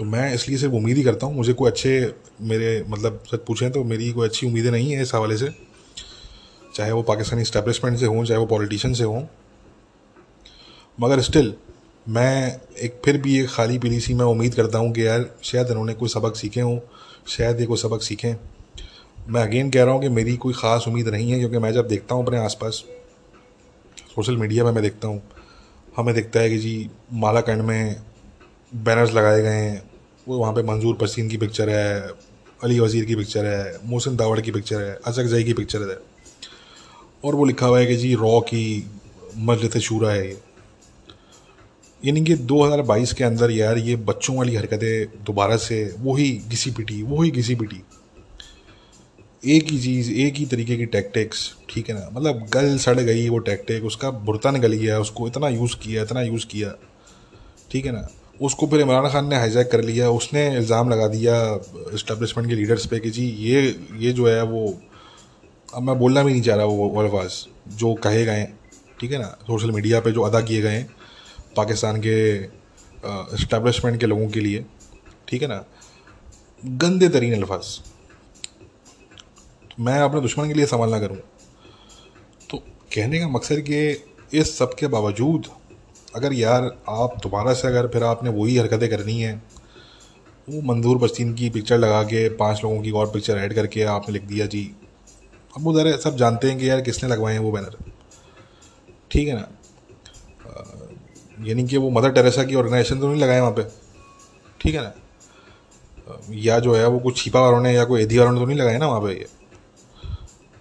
तो मैं इसलिए सिर्फ़ उम्मीद ही करता हूँ, मुझे कोई अच्छे मेरे मतलब सच पूछें तो मेरी कोई अच्छी उम्मीदें नहीं है इस हवाले से। चाहे वो पाकिस्तानी इस्टेब्लिशमेंट से हों, चाहे वो पॉलिटिशियन से हों। मगर स्टिल मैं एक फिर भी एक खाली पीली सी मैं उम्मीद करता हूँ कि यार, शायद इन्होंने कोई सबक सीखे हों, शायद ये कोई सबक सीखें। मैं अगेन कह रहा हूँ कि मेरी कोई ख़ास उम्मीद नहीं है, क्योंकि मैं जब देखता हूँ अपने आसपास सोशल मीडिया में मैं देखता हूँ। हमें दिखता है कि जी मालाकंड में बैनर्स लगाए गए हैं वो वहाँ पे मंजूर पसीन की पिक्चर है, अली वज़ीर की पिक्चर है, मोहसिन दावड़ की पिक्चर है अजक जई की पिक्चर है। और वो लिखा हुआ है कि जी, रॉ की मजलत शूरा है ये। यानी कि 2022 के अंदर यार ये बच्चों वाली हरकतें दोबारा से वही घिसी पिटी वही घिसी पिटी। एक ही चीज़, एक ही तरीके की टैक्टिक्स ठीक है ना? मतलब गल सड़ गई वो टैक्टिक उसका बुरता निकल गया, उसको इतना यूज़ किया, इतना यूज़ किया, ठीक है ना? उसको फिर इमरान खान ने हाईजैक कर लिया, उसने इल्ज़ाम लगा दिया इस्टबलिशमेंट के लीडर्स पे कि जी, ये ये जो है वो, अब मैं बोलना भी नहीं चाह रहा वो अल्फाज, जो कहे गए ठीक है ना सोशल मीडिया पे जो अदा किए गए पाकिस्तान के इस्टबलिशमेंट के लोगों के लिए, ठीक है ना, गंदे तरीन अल्फाज। मैं अपने दुश्मन के लिए संभालना करूँ। तो कहने का मकसद कि इस सब के बावजूद अगर यार आप दोबारा से अगर फिर आपने वही हरकतें करनी है, वो मंजूर बस्तीन की पिक्चर लगा के, पाँच लोगों की और पिक्चर ऐड करके आपने लिख दिया जी। अब वो ज़रा सब जानते हैं कि यार किसने लगवाए हैं वो बैनर ठीक है ना? यानी कि वो मदर टेरेसा की ऑर्गेनाइजेशन तो नहीं लगाए वहाँ पे? ठीक है ना? या जो है वो कुछ छिपा वालों ने या कोई एधी वालों ने तो नहीं लगाए ना वहाँ पे ये?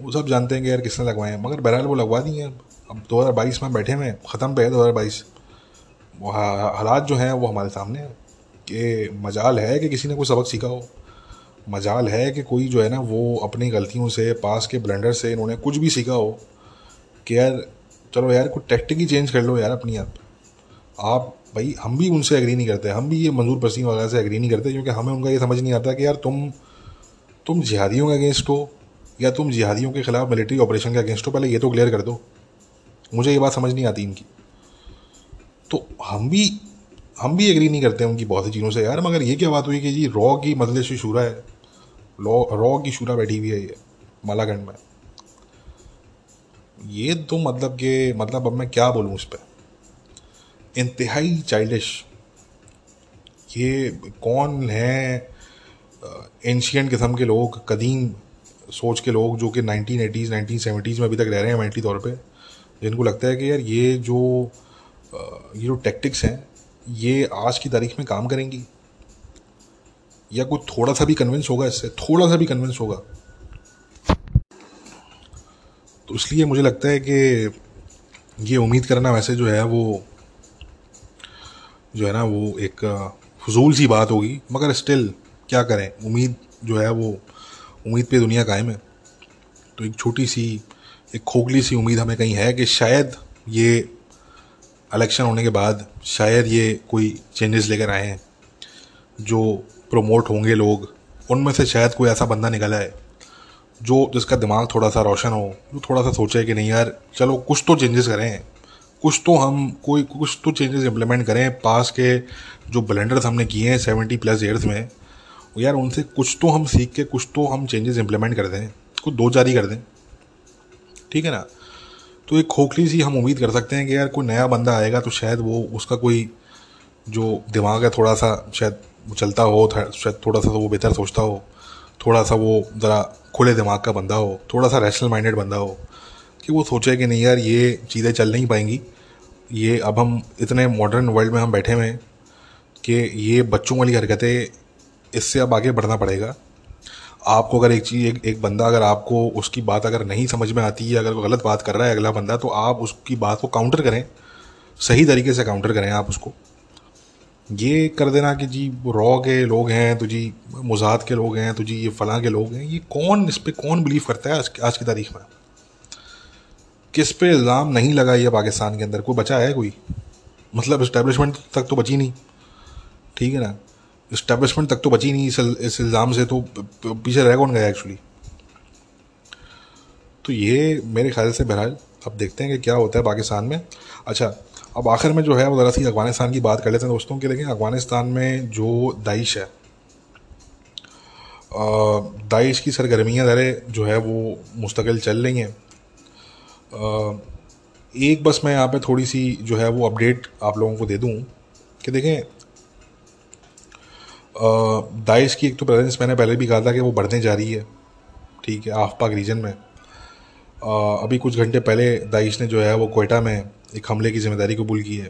वो सब जानते हैं कि यार किसने लगवाए हैं। मगर बहरहाल वो लगवा दिए अब 2022 में बैठे हुए हैं, ख़त्म पे है 2022 वो हालात जो हैं वो हमारे सामने कि मजाल है कि किसी ने कोई सबक सीखा हो। मजाल है कि कोई जो है ना, वो अपनी गलतियों से, पास के ब्लेंडर से इन्होंने कुछ भी सीखा हो कि यार, चलो यार, कुछ टेक्टिक ही चेंज कर लो यार अपनी आप। आप भाई, हम भी उनसे एग्री नहीं करते। हम भी ये मंजूर पसीन वगैरह से एग्री नहीं करते, क्योंकि हमें उनका ये समझ नहीं आता कि यार, तुम तुम जिहादियों के अगेंस्ट हो, या तुम जिहादियों के खिलाफ मिलिट्री ऑपरेशन के अगेंस्ट हो, पहले ये तो क्लियर कर दो। मुझे ये बात समझ नहीं आती इनकी। तो हम भी हम भी एग्री नहीं करते उनकी बहुत सी चीज़ों से। यार, मगर ये क्या बात हुई कि जी रॉ की मजलिस शूरा है। रॉ की शूरा बैठी हुई है ये मालागंज में। ये तो मतलब कि मतलब अब मैं क्या बोलूँ उस पर इंतहाई चाइल्डिश ये कौन है एंशियंट किस्म के लोग, कदीम सोच के लोग जो कि नाइनटीन एटीज़ नाइनटीन सेवेंटीज़ में अभी तक रह रहे हैं मेंटली तौर पे, जिनको लगता है कि यार ये जो ये जो टैक्टिक्स हैं, ये आज की तारीख में काम करेंगी? या कोई थोड़ा सा भी कन्विंस होगा इससे? थोड़ा सा भी कन्विंस होगा? तो इसलिए मुझे लगता है कि ये उम्मीद करना वैसे जो है वो, जो है ना, वो एक फजूल सी बात होगी। मगर स्टिल क्या करें? उम्मीद जो है वो, उम्मीद पे दुनिया कायम है। तो एक छोटी सी, एक खोखली सी उम्मीद हमें कहीं है कि शायद ये इलेक्शन होने के बाद शायद ये कोई चेंजेस लेकर आए हैं, जो प्रमोट होंगे लोग, उनमें से शायद कोई ऐसा बंदा निकला है, जो जिसका दिमाग थोड़ा सा रोशन हो, जो थोड़ा सा सोचे कि नहीं यार, चलो कुछ तो चेंजेस करें। कुछ तो हम कोई, कुछ तो चेंजेस इम्प्लीमेंट करें। पास के जो ब्लेंडर्स हमने किए हैं सेवेंटी प्लस ईयर्स में, यार उनसे कुछ तो हम सीख के, कुछ तो हम चेंजेस इम्प्लीमेंट कर दें, कुछ दो जारी कर दें। ठीक है ना? तो एक खोखली सी हम उम्मीद कर सकते हैं कि यार कोई नया बंदा आएगा तो शायद वो उसका कोई जो दिमाग है थोड़ा सा शायद चलता हो शायद थोड़ा सा तो वो बेहतर सोचता हो, थोड़ा सा वो ज़रा खुले दिमाग का बंदा हो, थोड़ा सा रैशनल माइंडेड बंदा हो, कि वो सोचे कि नहीं यार ये चीज़ें चल नहीं पाएँगी। ये अब हम इतने मॉडर्न वर्ल्ड में हम बैठे हुए हैं कि ये बच्चों वाली हरकतें, इससे अब आगे बढ़ना पड़ेगा। आपको अगर एक चीज़ एक, एक बंदा अगर आपको उसकी बात अगर नहीं समझ में आती है अगर वो गलत बात कर रहा है अगला बंदा तो आप उसकी बात को काउंटर करें। सही तरीके से काउंटर करें आप उसको। ये कर देना कि जी रॉ के लोग हैं तो जी मुजाद के लोग हैं तो जी ये फ़लाँ के लोग हैं ये कौन इस पर कौन बिलीव करता है आज की तारीख में? किस पे इल्ज़ाम नहीं लगा ये पाकिस्तान के अंदर? कोई बचा है कोई? मतलब इस्टेब्लिशमेंट तक तो बची नहीं। ठीक है ना? इस्टेब्लिशमेंट तक तो बची नहीं इस इस इल्ज़ाम से तो पीछे रह कौन गया एक्चुअली तो ये मेरे ख्याल से बहरहाल, अब देखते हैं कि क्या होता है पाकिस्तान में। अच्छा अब आखिर में जो है, वो ज़रा सी अफ़गानिस्तान की बात कर लेते हैं दोस्तों कि देखें अफ़गानिस्तान में जो दाइश है दाइश की सरगर्मियाँ ज़रा जो है, वो मुस्तकिल चल रही हैं। एक बस मैं यहाँ पे थोड़ी सी जो है, वो अपडेट आप लोगों को दे दूँ कि देखें दाइश की एक तो प्रेजेंस मैंने पहले भी कहा था कि वो बढ़ने जा रही है। ठीक है आफ पाक रीजन में। आ, अभी कुछ घंटे पहले दाइश ने जो है वो कोयटा में एक हमले की ज़िम्मेदारी कबूल की है।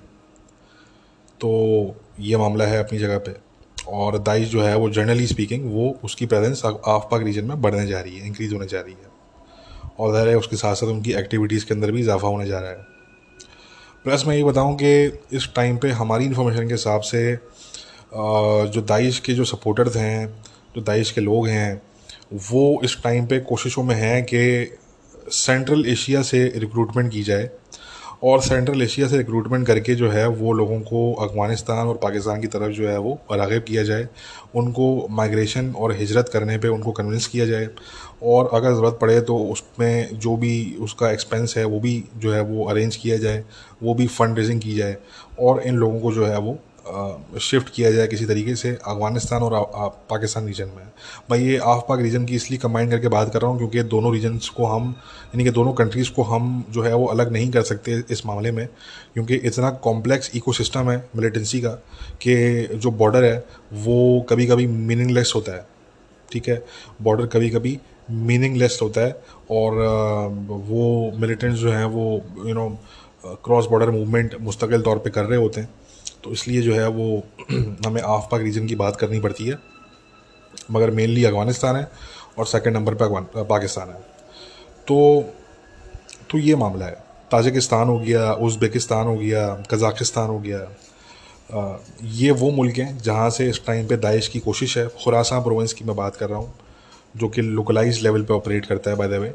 तो ये मामला है अपनी जगह पे। और दाइश जो है वो जनरली स्पीकिंग वो उसकी प्रेजेंस आफ पाक रीजन में बढ़ने जा रही है इंक्रीज़ होने जा रही है। और ज़ाहिर है उसके साथ साथ उनकी एक्टिविटीज़ के अंदर भी इजाफा होने जा रहा है। प्लस मैं ये बताऊँ कि इस टाइम पे हमारी इन्फॉर्मेशन के हिसाब से जो दाइश के जो सपोर्टर्स हैं, जो दाइश के लोग हैं, वो इस टाइम पे कोशिशों में हैं कि सेंट्रल एशिया से रिक्रूटमेंट की जाए और सेंट्रल एशिया से रिक्रूटमेंट करके जो है वो लोगों को अफ़गानिस्तान और पाकिस्तान की तरफ़ जो है वो रागब किया जाए, उनको माइग्रेशन और हिजरत करने पे उनको कन्विंस किया जाए और अगर ज़रूरत पड़े तो उसमें जो भी उसका एक्सपेंस है वो भी जो है वो अरेंज किया जाए, वो भी फ़ंड रेजिंग की जाए और इन लोगों को जो है वो शिफ्ट किया जाए किसी तरीके से, अफ़गानिस्तान और पाकिस्तान रीजन में। मैं ये आफ पाक रीजन की इसलिए कंबाइन करके बात कर रहा हूँ क्योंकि दोनों रीजन्स को हम, यानी कि दोनों कंट्रीज़ को हम जो है वो अलग नहीं कर सकते इस मामले में, क्योंकि इतना कॉम्प्लेक्स इकोसिस्टम है मिलिटेंसी का कि जो बॉर्डर है, वो कभी कभी मीनिंगलेस होता है। ठीक है? बॉर्डर कभी कभी मीनिंगलेस होता है और वो मिलिटेंट्स जो हैं वो you know cross border movement मुस्तकिल तौर पे कर रहे होते हैं। तो इसलिए जो है वो हमें आफ पाक रीजन की बात करनी पड़ती है। मगर मेनली अफ़गानिस्तान है और सेकंड नंबर पे पाकिस्तान है। तो तो ये मामला है। ताजिकिस्तान हो गया उज़्बेकिस्तान हो गया कज़ाकिस्तान हो गया। आ, ये वो मुल्क हैं जहाँ से इस टाइम पे दाइश की कोशिश है। खुरासा प्रोविंस की मैं बात कर रहा हूँ जो कि लोकलाइज लेवल पे ऑपरेट करता है बाय द वे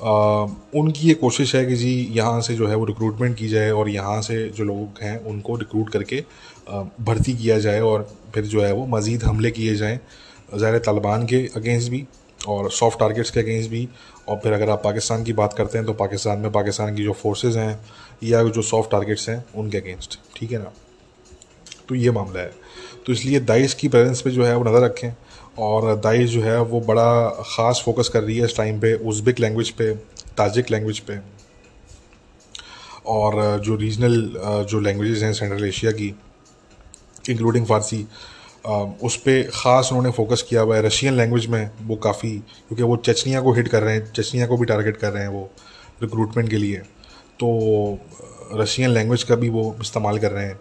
उनकी ये कोशिश है कि जी यहाँ से जो है वो रिक्रूटमेंट की जाए और यहाँ से जो लोग हैं उनको रिक्रूट करके भर्ती किया जाए और फिर जो है वो मज़ीद हमले किए जाएँ, ज़ाहिर तालिबान के अगेंस्ट भी और सॉफ्ट टारगेट्स के अगेंस्ट भी। और फिर अगर आप पाकिस्तान की बात करते हैं तो पाकिस्तान में पाकिस्तान की जो फोर्सेस हैं या जो सॉफ्ट टारगेट्स हैं उनके अगेंस्ट ठीक है ना? तो ये मामला है। तो इसलिए दाइश की प्रेजेंस पे जो है वो नज़र रखें। और दाइश जो है, वो बड़ा ख़ास फोकस कर रही है इस टाइम पे उज़्बिक लैंग्वेज पे ताजिक लैंग्वेज पे। और जो रीजनल जो लैंग्वेजेस हैं सेंट्रल एशिया की इंक्लूडिंग फ़ारसी उस पर ख़ास उन्होंने फोकस किया हुआ है। रशियन लैंग्वेज में वो काफ़ी, क्योंकि वो चचनिया को हिट कर रहे हैं, चचनिया को भी टारगेट कर रहे हैं वो रिक्रूटमेंट के लिए। तो रशियन लैंग्वेज का भी वो इस्तेमाल कर रहे हैं।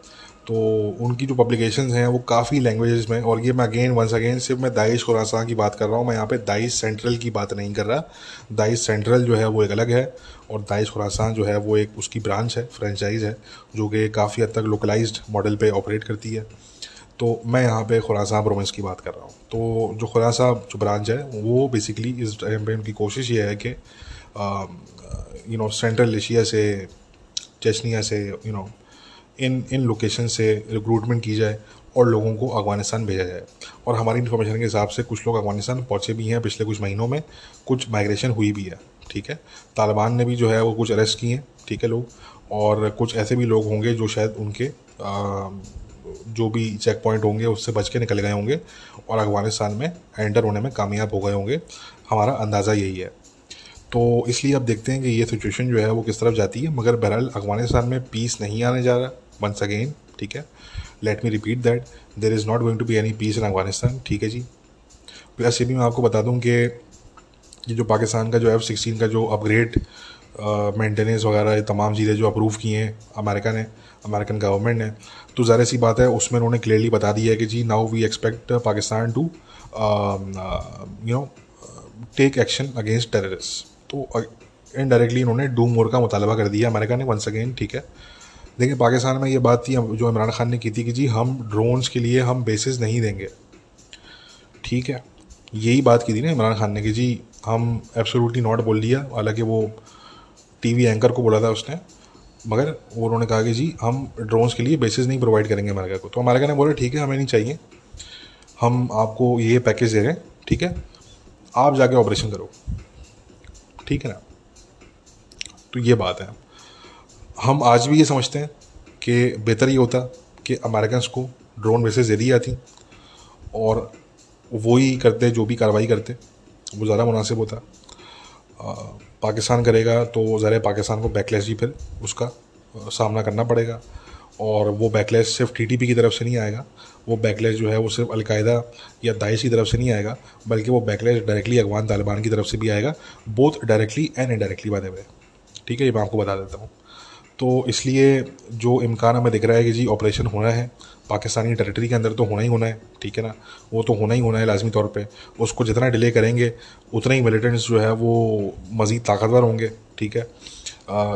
तो उनकी जो पब्लिकेशन हैं, वो काफ़ी लैंग्वेजेस में, और ये मैं अगेन वंस अगेन सिर्फ़ मैं दाइश खुरासान की बात कर रहा हूँ, मैं यहाँ पे दाइश सेंट्रल की बात नहीं कर रहा। दाइश सेंट्रल जो है, वो एक अलग है, और दाइश खुरासान जो है, वो एक उसकी ब्रांच है फ्रेंचाइज है, जो कि काफ़ी हद तक लोकलाइज्ड मॉडल पर ऑपरेट करती है। तो मैं यहाँ पे खुरासा प्रोविंस की बात कर रहा हूँ। तो जो खुरासा जो ब्रांच है, वो बेसिकली इस टाइम पे उनकी कोशिश ये है कि यू नो सेंट्रल एशिया से चेचनिया से you know in in location से रिक्रूटमेंट की जाए और लोगों को अफ़गानिस्तान भेजा जाए। और हमारी इन्फॉर्मेशन के हिसाब से कुछ लोग अफ़गानिस्तान पहुँचे भी हैं पिछले कुछ महीनों में कुछ माइग्रेशन हुई भी है ठीक है? तालिबान ने भी जो है वो कुछ अरेस्ट किए हैं ठीक है लोग? और कुछ ऐसे भी लोग होंगे जो शायद उनके आ, जो भी चेक पॉइंट होंगे उससे बच के निकल गए होंगे और अफ़गानिस्तान में एंटर होने में कामयाब हो गए होंगे। हमारा अंदाज़ा यही है। तो इसलिए अब देखते हैं कि ये सिचुएशन जो है वो किस तरफ़ जाती है। मगर बहरहाल अफ़गानिस्तान में पीस नहीं आने जा रहा। वंस अगेन ठीक है? Let me repeat that there is not going to be any peace in Afghanistan ठीक है जी? प्लस ये भी मैं आपको बता दूँ कि ये जो पाकिस्तान का जो एफ़ सिक्सटीन का जो अपग्रेड मेंटेनेंस वगैरह, ये तमाम चीज़ें जो अप्रूव की हैं अमेरिका ने अमेरिकन गवर्नमेंट ने तो ज़ाहिर सी बात है उसमें उन्होंने क्लियरली बता दिया है कि जी now we expect Pakistan to you know take action against terrorist तो इनडायरेक्टली इन्होंने डूम मोर का मुतालबा कर दिया अमेरिका ने वंस अगेन ठीक है? देखिए, पाकिस्तान में ये बात थी जो इमरान खान ने की थी कि जी, हम ड्रोन्स के लिए हम बेसिस नहीं देंगे। ठीक है, यही बात की थी ना इमरान खान ने कि जी, हम एब्सोल्युटली नॉट बोल दिया। हालाँकि वो टीवी एंकर को बोला था उसने, मगर वो उन्होंने कहा कि जी, हम ड्रोन्स के लिए बेसिस नहीं प्रोवाइड करेंगे अमेरिका को। तो अमेरिका ने बोला, ठीक है, हमें नहीं चाहिए। हम आपको ये पैकेज दे रहे हैं, ठीक है? आप जाके ऑपरेशन करो। ठीक है ना? तो ये बात है। हम आज भी ये समझते हैं कि बेहतर ये होता कि अमेरिकन को ड्रोन बेसिस दे दी जाती और वो ही करते, जो भी कार्रवाई करते, वो ज़्यादा मुनासिब होता। पाकिस्तान करेगा तो ज़रा पाकिस्तान को बैकलेस ही फिर उसका सामना करना पड़ेगा और वो बैकलेस सिर्फ़ टीटीपी की तरफ़ से नहीं आएगा। वो बैकलेस जो है वो सिर्फ़ अलकायदा या दाइश की तरफ़ से नहीं आएगा, बल्कि वो बैकलेस डायरेक्टली अफगान तालिबान की तरफ़ से भी आएगा बोथ डायरेक्टली एंड इनडायरेक्टली बात है ठीक है, ये मैं आपको बता देता हूँ। तो इसलिए जो इम्कान हमें दिख रहा है कि जी ऑपरेशन होना है, पाकिस्तानी टेरिटरी के अंदर तो होना ही होना है, ठीक है ना? वो तो होना ही होना है लाजमी तौर पे। उसको जितना डिले करेंगे, उतना ही मिलिटेंट्स जो है वो मज़ीद ताकतवर होंगे, ठीक है?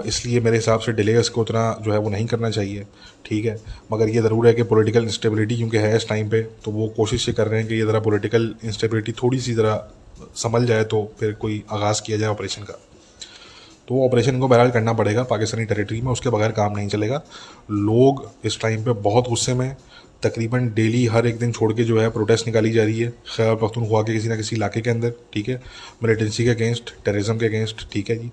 इसलिए मेरे हिसाब से डिले इसको उतना जो है वो नहीं करना चाहिए, ठीक है? मगर ये ज़रूर है कि पॉलिटिकल इंस्टेबिलिटी क्योंकि है इस टाइम पे तो वो कोशिश ये कर रहे हैं कि ये ज़रा पॉलिटिकल इंस्टेबिलिटी थोड़ी सी ज़रा संभल जाए तो फिर कोई आगाज़ किया जाए ऑपरेशन का। तो ऑपरेशन को बहरहाल करना पड़ेगा पाकिस्तानी टेरिटरी में, उसके बगैर काम नहीं चलेगा। लोग इस टाइम पे बहुत गुस्से में तकरीबन डेली हर एक दिन छोड़ के जो है प्रोटेस्ट निकाली जा रही है। खैर पख्तूनख्वा के किसी ना किसी इलाके के अंदर, ठीक है? मिलिटेंसी के अगेंस्ट टेररिज्म के अगेंस्ट ठीक है जी।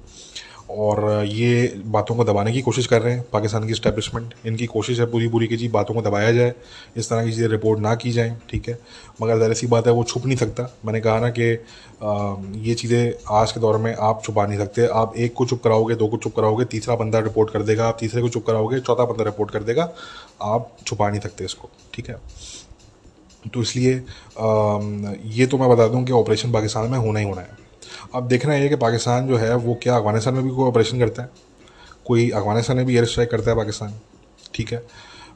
और ये बातों को दबाने की कोशिश कर रहे हैं। पाकिस्तान की इस्टेब्लिशमेंट इनकी कोशिश है पूरी पूरी की जी बातों को दबाया जाए, इस तरह की चीज़ें रिपोर्ट ना की जाएँ, ठीक है? मगर ज़रा सी बात है वो छुप नहीं सकता। मैंने कहा ना कि ये चीज़ें आज के दौर में आप छुपा नहीं सकते। आप एक को चुप कराओगे, दो को चुप कराओगे, तीसरा बंदा रिपोर्ट कर देगा, आप तीसरे को चुप कराओगे, चौथा बंदा रिपोर्ट कर देगा। आप छुपा नहीं सकते इसको, ठीक है? तो इसलिए ये तो मैं बता दूँ कि ऑपरेशन पाकिस्तान में होना ही होना है। अब देखना ये कि पाकिस्तान जो है, वो क्या अफ़गानिस्तान में भी कोई ऑपरेशन करता है? कोई अफ़गानिस्तान में भी एयर स्ट्राइक करता है पाकिस्तान, ठीक है?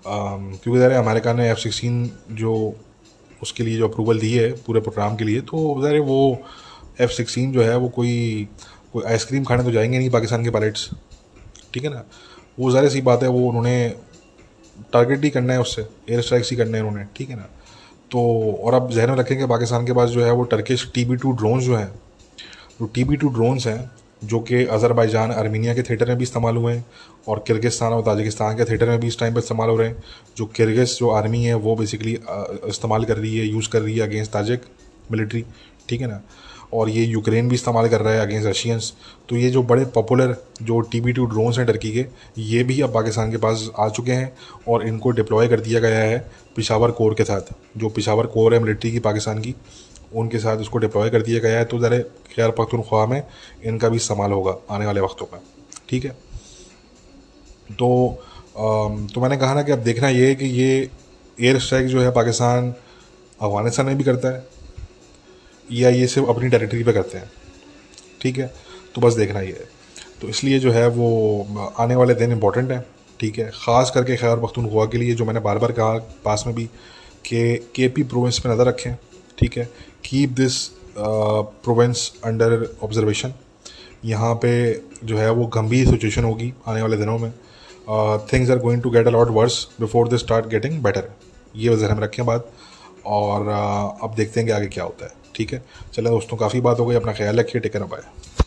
क्योंकि ज़रा अमेरिका ने एफ़ सिक्सटीन जो उसके लिए जो अप्रूवल दी है, पूरे प्रोग्राम के लिए तो ज़रा वो एफ़ सिक्सटीन जो है, वो कोई कोई आइसक्रीम खाने तो जाएँगे नहीं पाकिस्तान के पायलट्स ठीक है ना? वो ज़ाहिर सी बात है, वो उन्होंने टारगेट ही करना है उससे एयर स्ट्राइक्स ही करना है उन्होंने, ठीक है ना? तो और अब जहन में रखें कि पाकिस्तान के पास जो है, वो Turkish T B two drones जो हैं जो टी बी टू ड्रोन्स हैं, जो कि अज़रबैजान आर्मीनिया के थिएटर में भी इस्तेमाल हुए हैं और किर्गिस्तान और ताजिकिस्तान के थिएटर में भी इस टाइम पर इस्तेमाल हो रहे हैं। जो किर्गिस जो आर्मी है, वो बेसिकली इस्तेमाल कर रही है यूज़ कर रही है अगेंस्ट ताजिक मिलिट्री ठीक है ना? और ये यूक्रेन भी इस्तेमाल कर रहा है अगेंस्ट रशियंस तो ये जो बड़े पॉपुलर जो टी बी टू ड्रोन्स हैं टर्की के, ये भी अब पाकिस्तान के पास आ चुके हैं और इनको डिप्लॉय कर दिया गया है पिशावर कोर के साथ, जो पिशावर कोर है मिलिट्री की पाकिस्तान की। उनके साथ इसको डिप्लॉय कर दिया गया है तो ज़रा खैर पख्तूनख्वा में, इनका भी इस्तेमाल होगा आने वाले वक्तों में, ठीक है? तो तो मैंने कहा ना कि अब देखना ये है कि ये एयर स्ट्राइक जो है पाकिस्तान अफ़गानिस्तान में भी करता है, या ये सिर्फ़ अपनी टेरिटरी पे करते हैं, ठीक है? तो बस देखना ये है। तो इसलिए जो है वो आने वाले दिन इंपॉर्टेंट हैं, ठीक है? ख़ास करके खैर पख्तूनख्वा के लिए, जो मैंने बार बार कहा पास में भी कि के पी प्रोविंस पर नज़र रखें, ठीक है? Keep this province under observation यहाँ पे जो है वो गंभीर सिचुएशन होगी आने वाले दिनों में। Things are going to get a lot worse before they start getting better ये जहन में रखें बात और uh, अब देखते हैं कि आगे क्या होता है। ठीक है? चलें दोस्तों काफ़ी बात हो गई। अपना ख्याल रखिए। Taken by